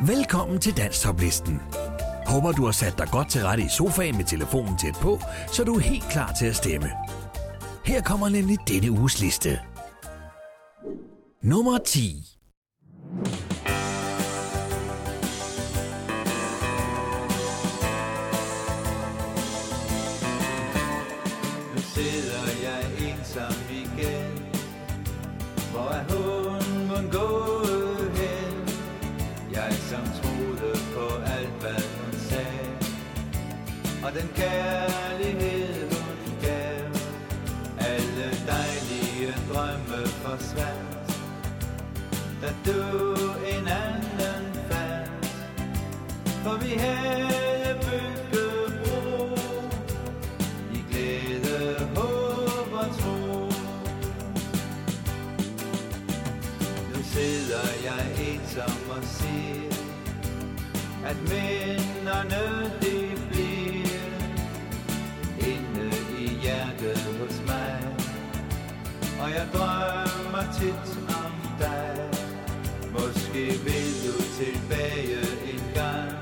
Velkommen til Danstoplisten. Håber du har sat dig godt til rette i sofaen med telefonen tæt på, så du er helt klar til at stemme. Her kommer nemlig denne uges liste. Nummer 10 du en anden fandt For vi havde bygget bro I glæde, håb og tro. Nu sidder jeg ensom og siger At minderne de bliver Inde i hjertet hos mig. Og jeg drømmer tit det vil du tilbage en gang.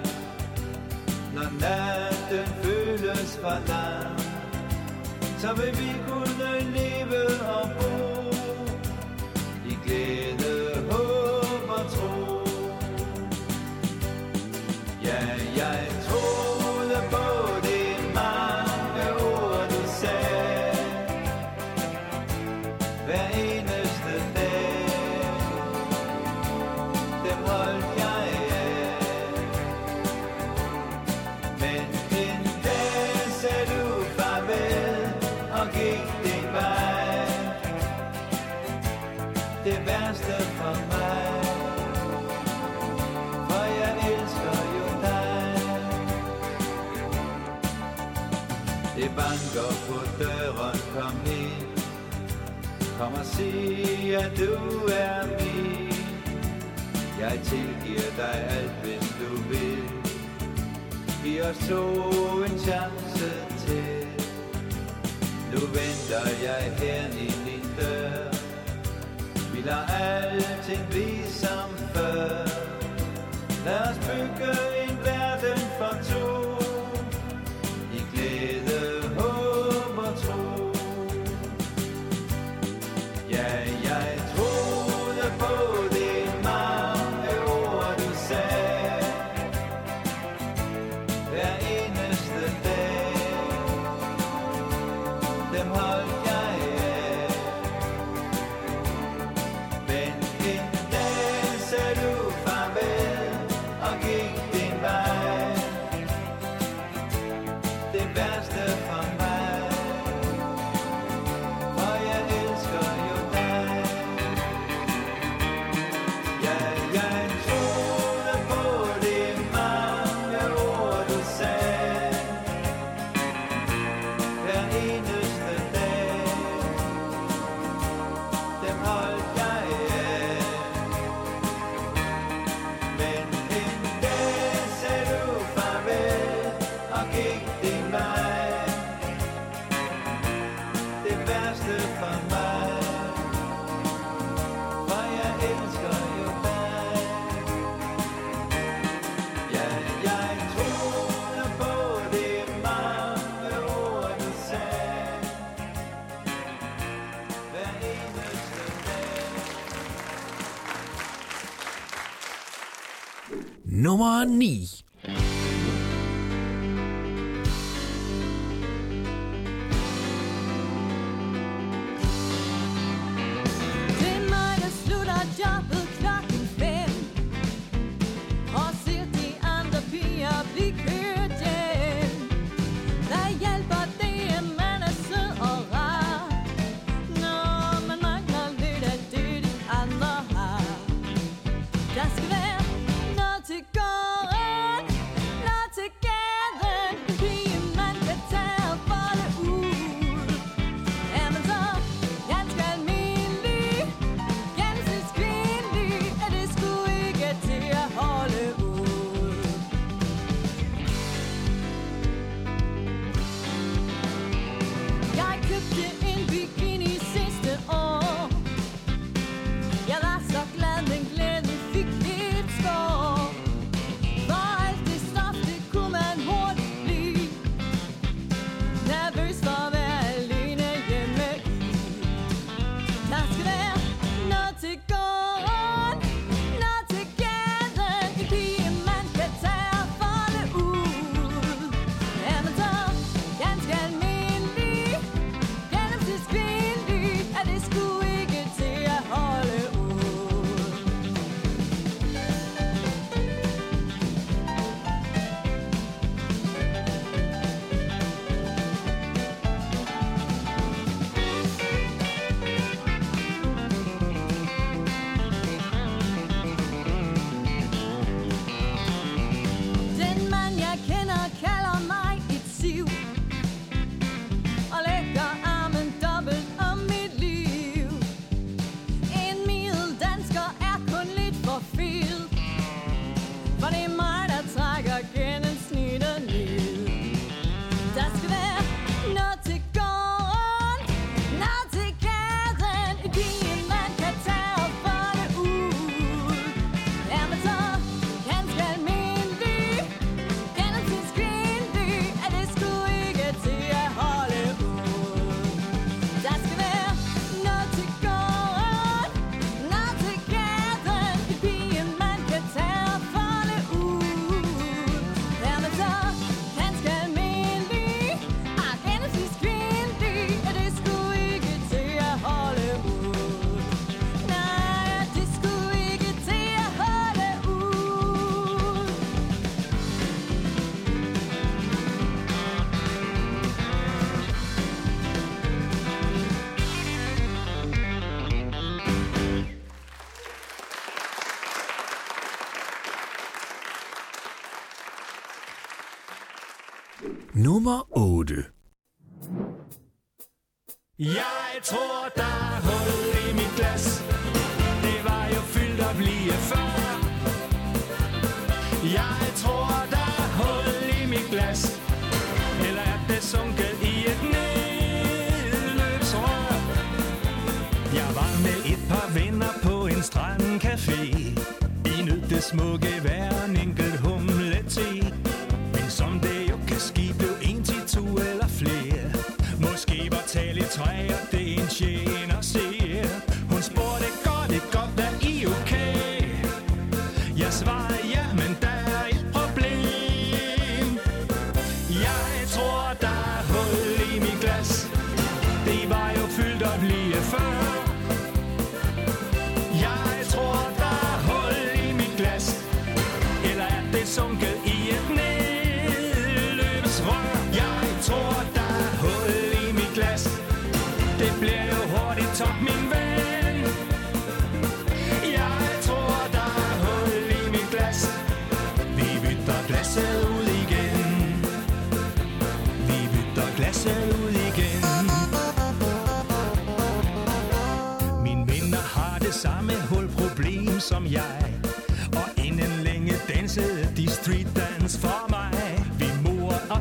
Når natten føles for lang Så vil vi kunne leve og bo knee Yeah! Jeg svarede ja, men da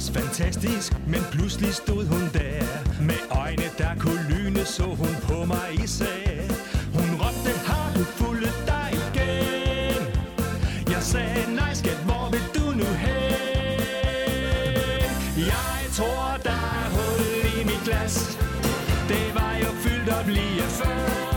også fantastisk, men pludselig stod hun der. Med øjne, der kunne lyne, så hun på mig i sag. Hun råbte, har du fuldet dig igen? Jeg sagde, nej skat, hvor vil du nu hen? Jeg tror, der er hul i mit glas. Det var jo fyldt op lige før.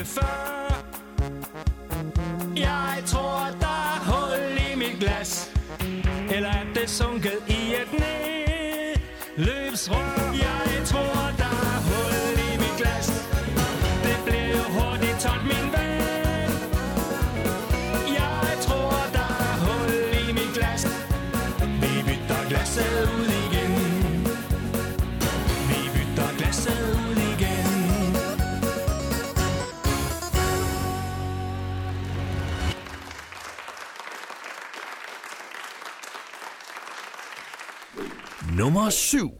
If I syv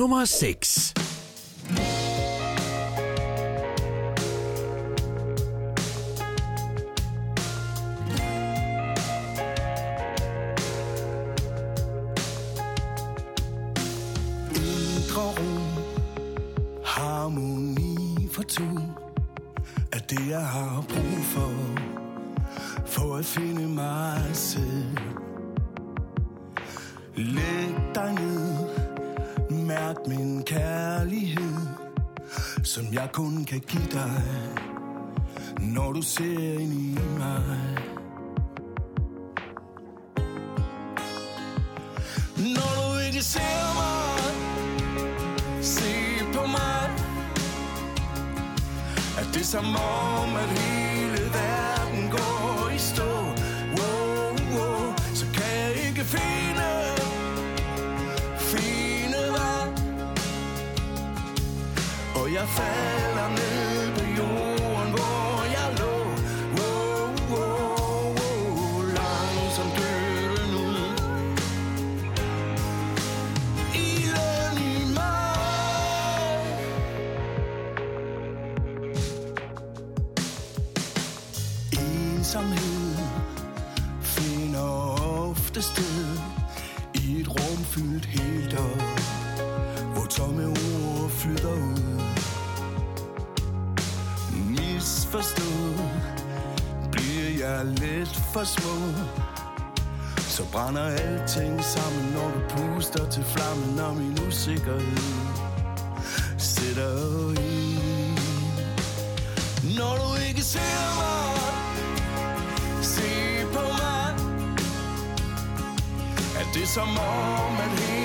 Nummer 6 kan give dig. Når du ser Brænder alting sammen, når du puster til flammen Og min usikkerhed. Sætter i. Når du ikke ser mig Se på mig. Er det som om, at hele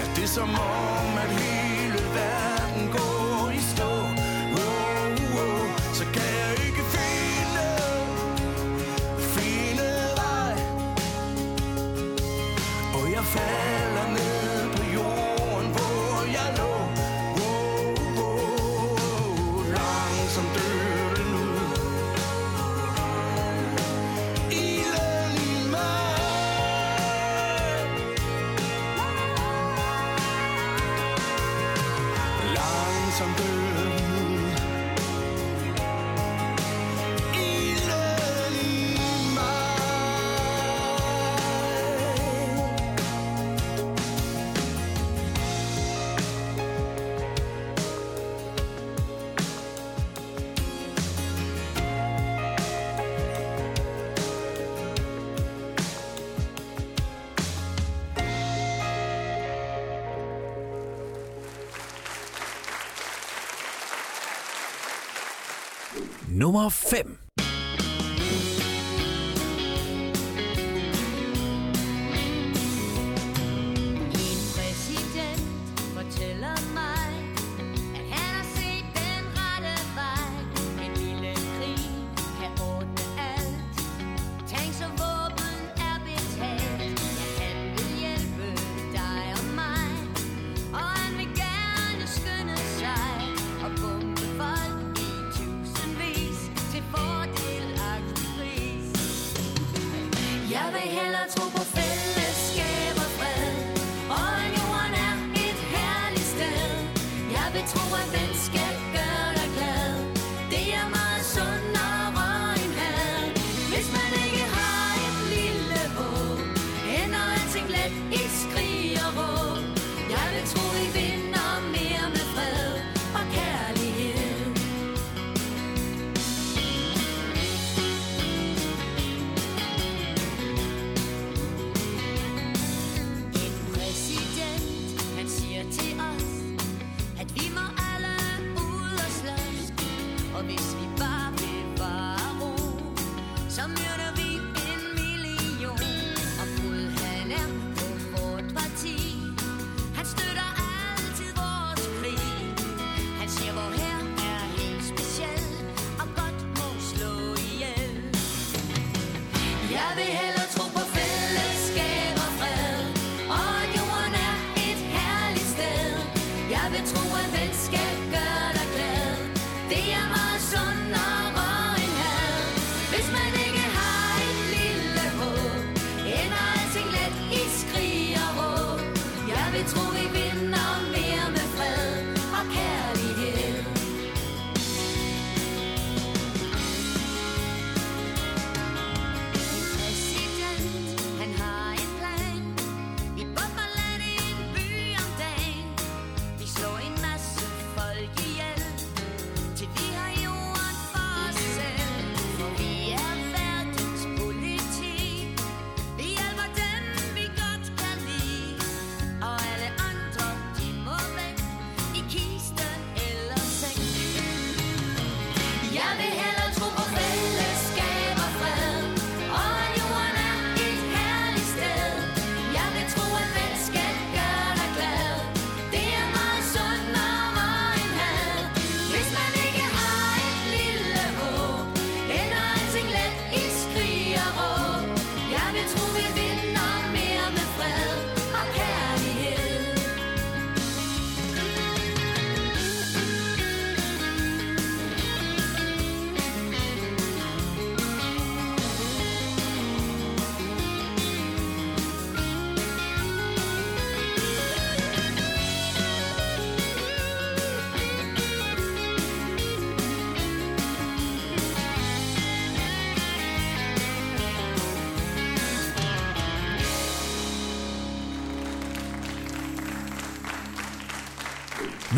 at this moment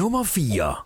Nummer 4.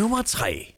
Nummer 3.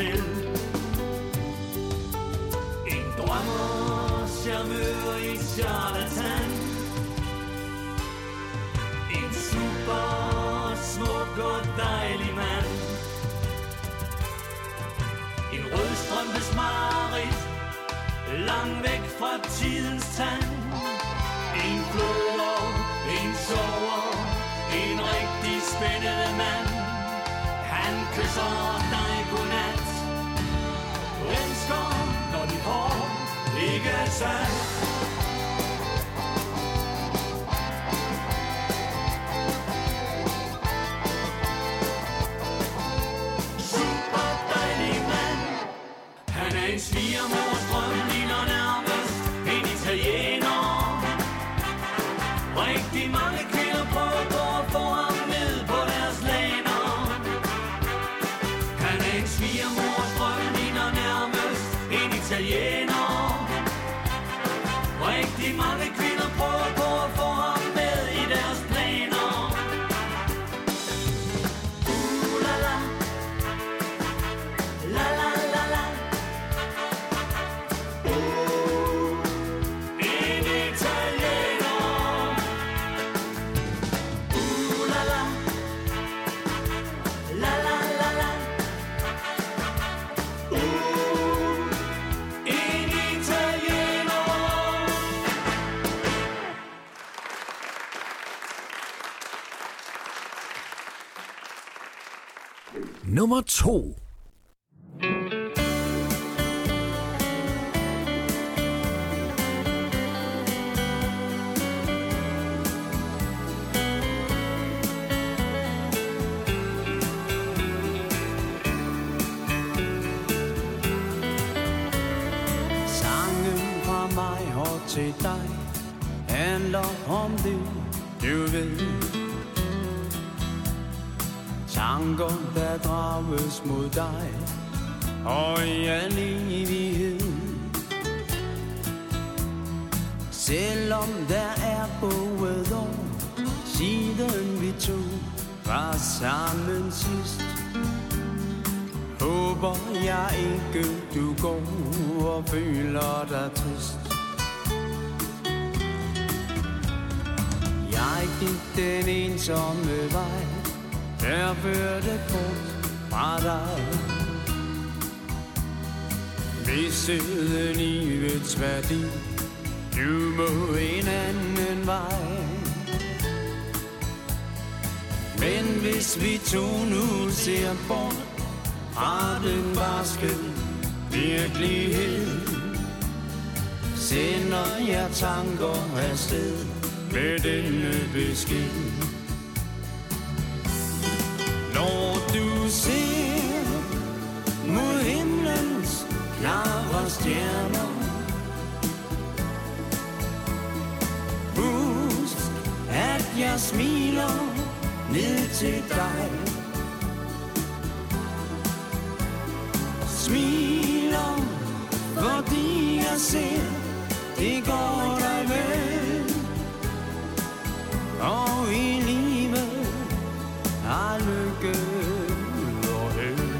til. En drømmer, charmeur en charlatan. En super smuk og dejlig mand. En rødstrømpes marit Lang væk fra tidens tand. En flår, en sover En rigtig spændende mand. Han kysser ikke er sandt Nummer 2. siden vi to var sammen sidst, Håber jeg ikke, du går og føler dig trist. Jeg gik den ensomme vej, der førte bort fra dig. Missede livets værdi, du må en anden vej. Men hvis vi to nu ser bort fra den barske virkelighed. Sender jeg tanker afsted med denne besked. Når du ser mod himlens klare stjerner Husk, at jeg smiler ned til dig smiler, fordi jeg ser, det går dig vel. Og i livet har lykke og held.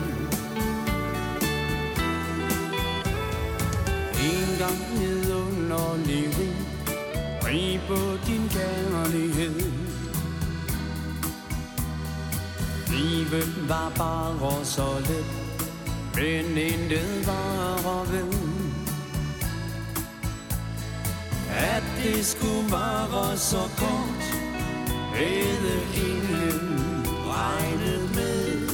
En gang vidunderlig rig, rig på din Livet var bare så let men intet var ved At det skulle være så kort Havde ingen regnet med.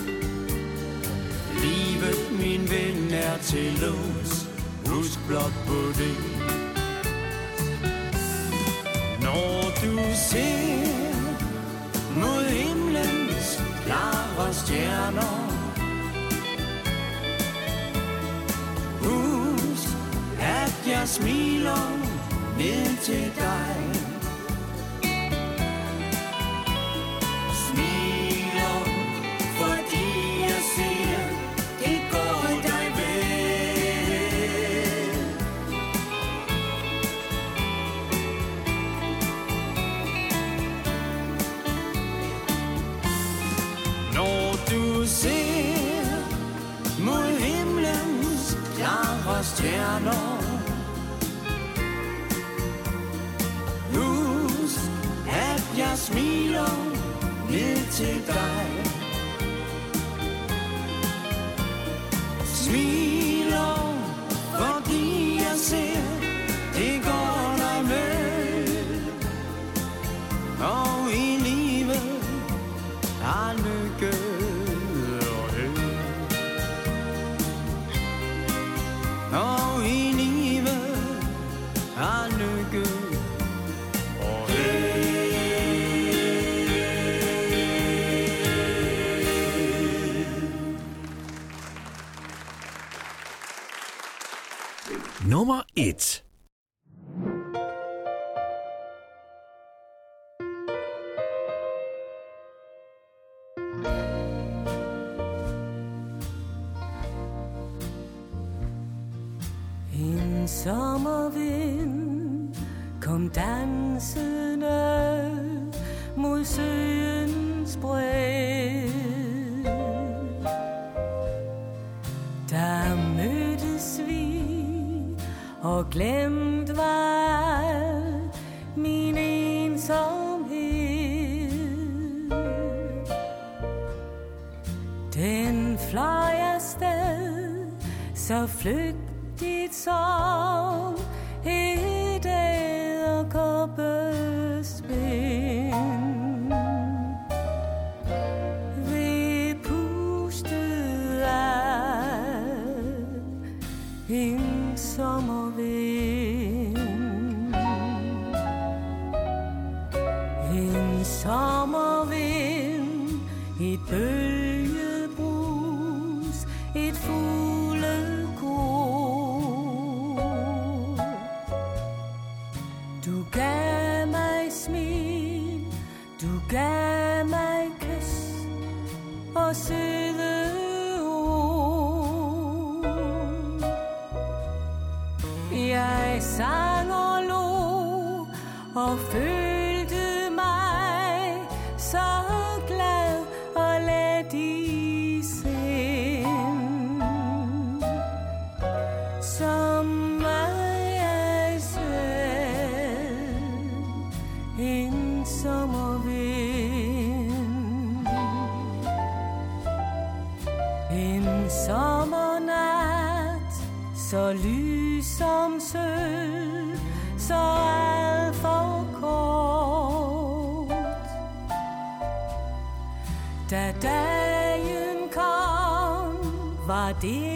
Livet, min ven, er til lås. Husk blot på det. Når du ser mod himlens klare andre stjerner. Husk, at jeg smiler ned til dig. te dar. nummer 1. Du gav mig smil, du gav mig kys og søde ord. Jeg sang og lo og følte som sølv, så alt for kort. Da dagen kom, var det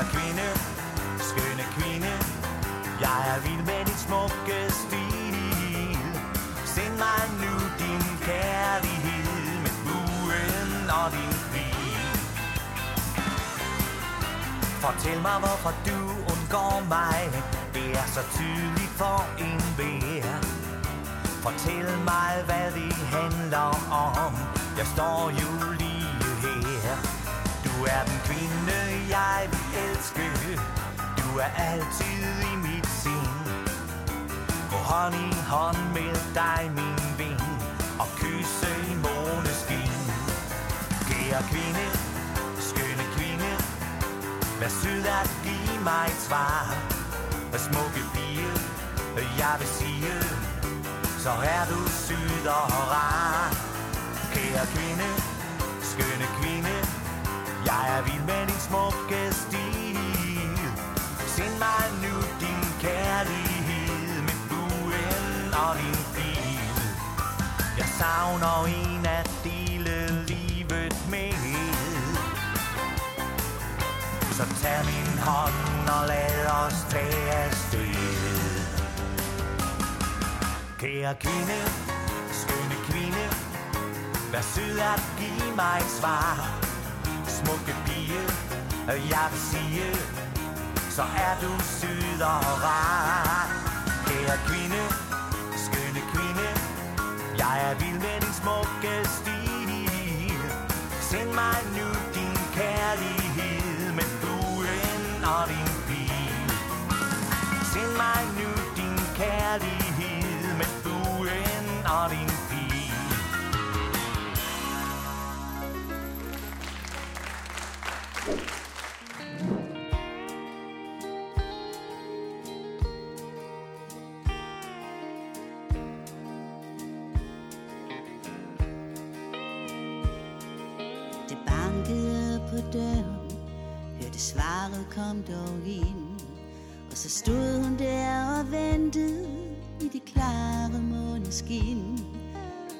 Kære kvinde, skønne kvinde, jeg er vild med dit smukke stil. Send mig nu din kærlighed med buen og din bil. Fortæl mig, hvorfor du undgår mig. Det er så tydeligt for en vær. Fortæl mig, hvad det handler om. Jeg står jo lige her. Er den kvinde, jeg vil elske. Du er altid i mit sind. Gå hånd i hånd med dig, min ven. Og kysse i måneskin. Kære kvinde, skønne kvinde. Vær sød at give mig et svar. Hvad smukke pige, jeg vil sige. Så er du sød og rar. Kære kvinde, skønne kvinde. Jeg er vild med din smukke stil. Send mig nu din kærlighed med buen og din bil. Jeg savner en at dele livet med. Så tag min hånd og lad os tage afsted. Kære kvinde, skønne kvinde, vær sød at give mig et svar. Smukke pige, øh, jeg vil sige, så er du syd og rar. Kære kvinde, skønne kvinde, jeg er vild med din smukke stil. Send mig nu din kærlighed med buen og din bil. Send mig nu din kærlighed Det bankede på døren Hørte svaret kom dog ind Og så stod hun der og ventede I det klare måneskin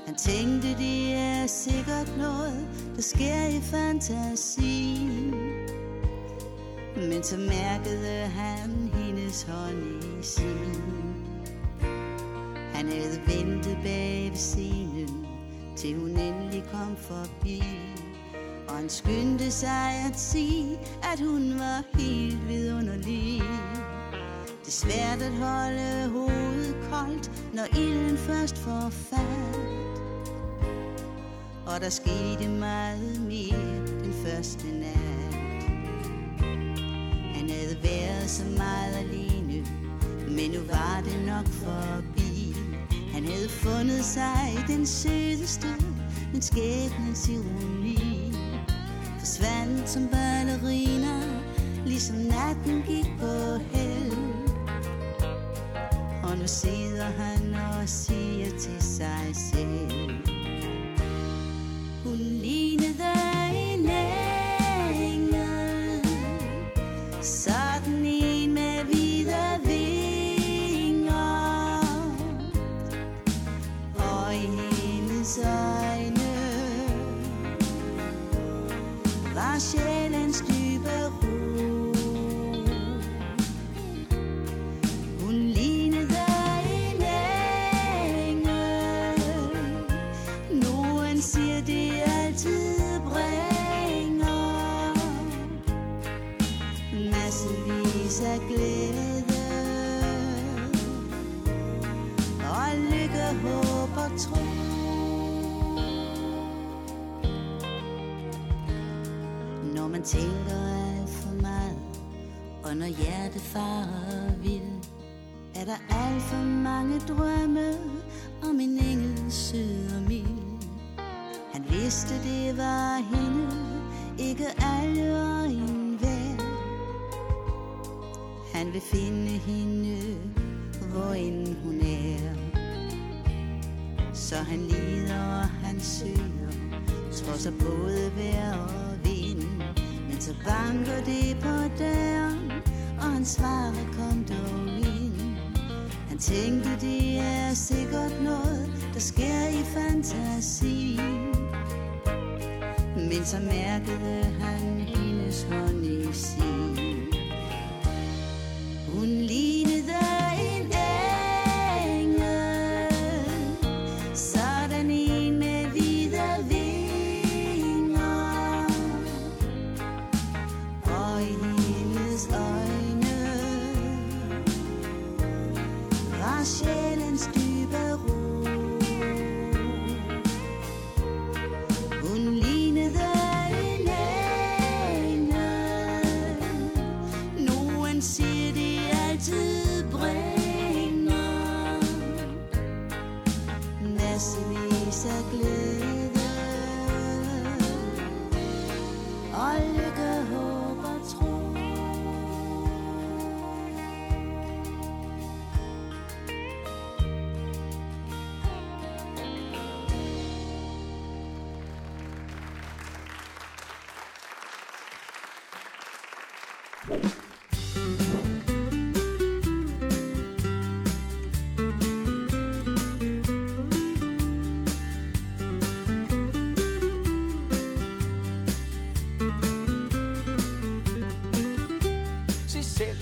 Han tænkte det er sikkert noget Der sker i fantasien. Men så mærkede han hendes hånd i sin Han havde ventet bag ved scenen Til hun endelig kom forbi og han skyndte sig at sige, at hun var helt vidunderlig. Det er svært at holde hovedet koldt, når ilden først får fat. Og der skete meget mere den første nat. Havde været så meget alene, men nu var det nok forbi. Han havde fundet sig den sødeste, men skæbnens ironi forsvandt som ballerina, ligesom natten gik på held. Og nu sidder han og siger til sig selv, hun lignede en engel, sådan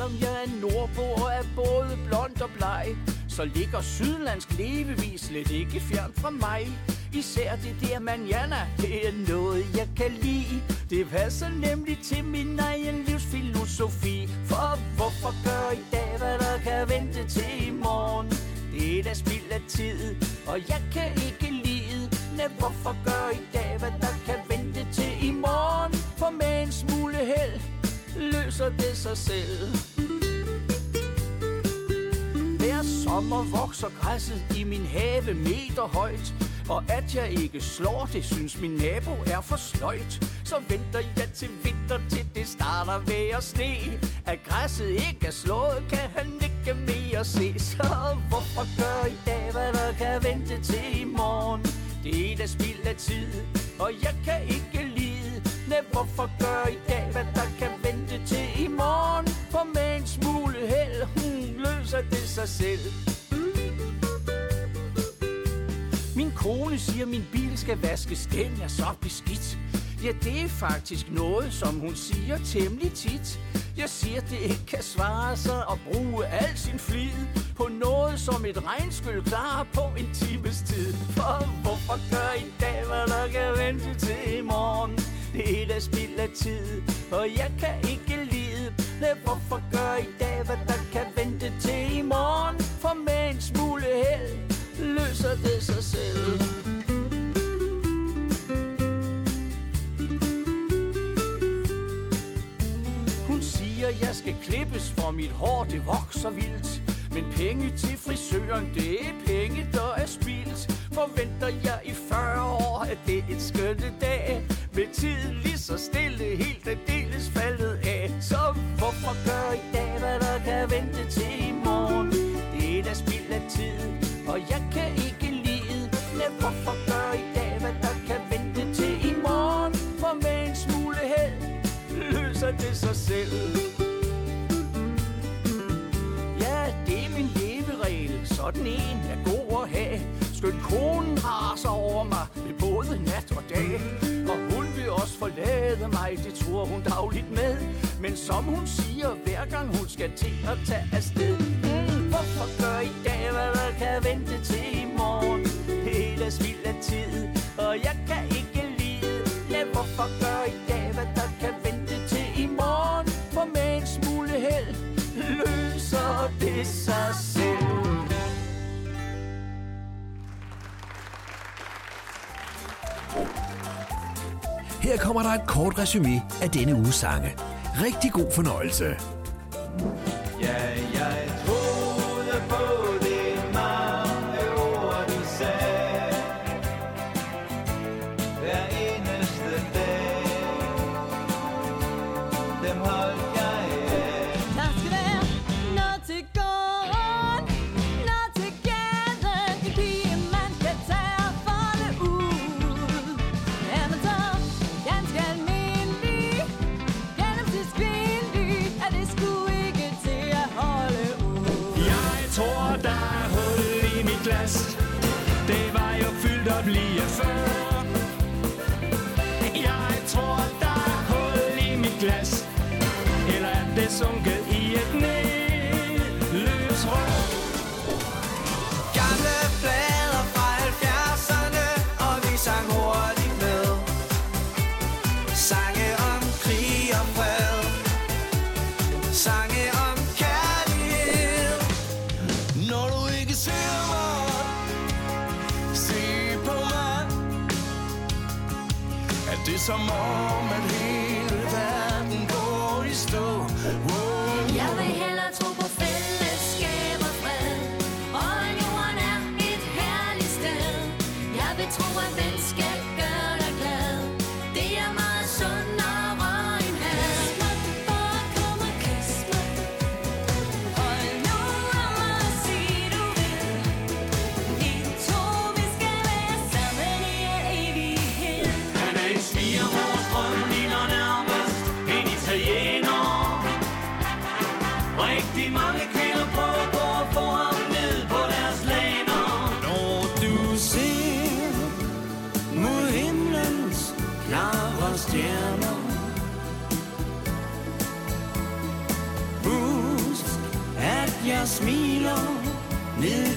selvom jeg er nordbo og er både blond og bleg, så ligger sydlandsk levevis slet ikke fjern fra mig. Især det der manjana, det er noget, jeg kan lide. Det passer nemlig til min egen livsfilosofi. For hvorfor gør i dag, hvad der kan vente til i morgen? Det er da spild af tid, og jeg kan ikke lide. Men hvorfor gør i dag, hvad der kan vente til i morgen? For med en smule held løser det sig selv. Sommer vokser græsset i min have meter højt. Og at jeg ikke slår det, synes min nabo er for sløjt. Så venter jeg til vinter, til det starter ved at sne. At græsset ikke er slået, kan han ikke mere se. Så hvorfor gør i dag, hvad der kan vente til i morgen? Det er da spild af tid, og jeg kan ikke men hvorfor gør i dag, hvad der kan vente til i morgen? For med en smule held, hun løser det sig selv. Min kone siger, at min bil skal vaskes, den er så beskidt. Ja, det er faktisk noget, som hun siger temmelig tit. Jeg siger, det ikke kan svare sig at bruge al sin flid på noget, som et regnskyld klarer på en times tid. For hvorfor gør i dag, hvad der kan vente til i morgen? Det er da spild af tid, og jeg kan ikke lide. Men hvorfor gør i dag, hvad der kan vente til i morgen? For med en smule held løser det sig selv. Hun siger, jeg skal klippes, for mit hår det vokser vildt. Men penge til frisøren, det er penge, der er spildt. Forventer jeg i 40 år, at det er et skønne dag. Med tiden lige så stille, helt aldeles faldet af. Så hvorfor gør i dag, hvad der kan vente til i morgen? Det er da spild af tid, og jeg kan ikke lide. Men hvorfor gør i dag, hvad der kan vente til i morgen? For med en smule held, løser det sig selv. Ja, det er min leveregel, sådan en er god at have. Skøn konen raser over mig ved både nat og dag forlade mig, det tror hun dagligt med. Men som hun siger, hver gang hun skal til at tage afsted. Mm, hvorfor gør i dag, hvad der kan vente til i morgen? Det er spild af tid, og jeg kan ikke lide. Ja, hvorfor gør i dag, hvad der kan vente til i morgen? For med en smule held løser det sig selv. Her kommer der et kort resume af denne uges sange. Rigtig god fornøjelse. some moment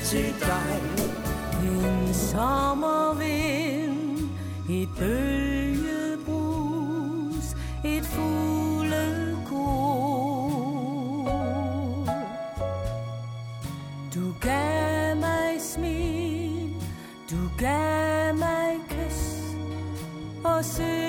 til dig. En sommervind Et bølgebrus Et fuglekor Du gav mig smil Du gav mig kys Og søg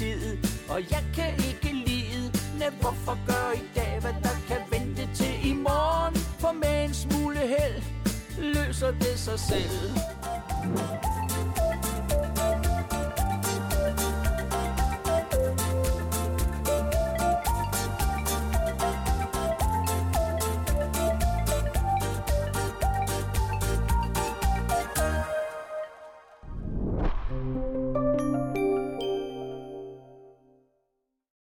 politiet Og jeg kan ikke lide. Men hvorfor gør i dag, hvad der kan vente til i morgen? For med en smule held Løser det sig selv.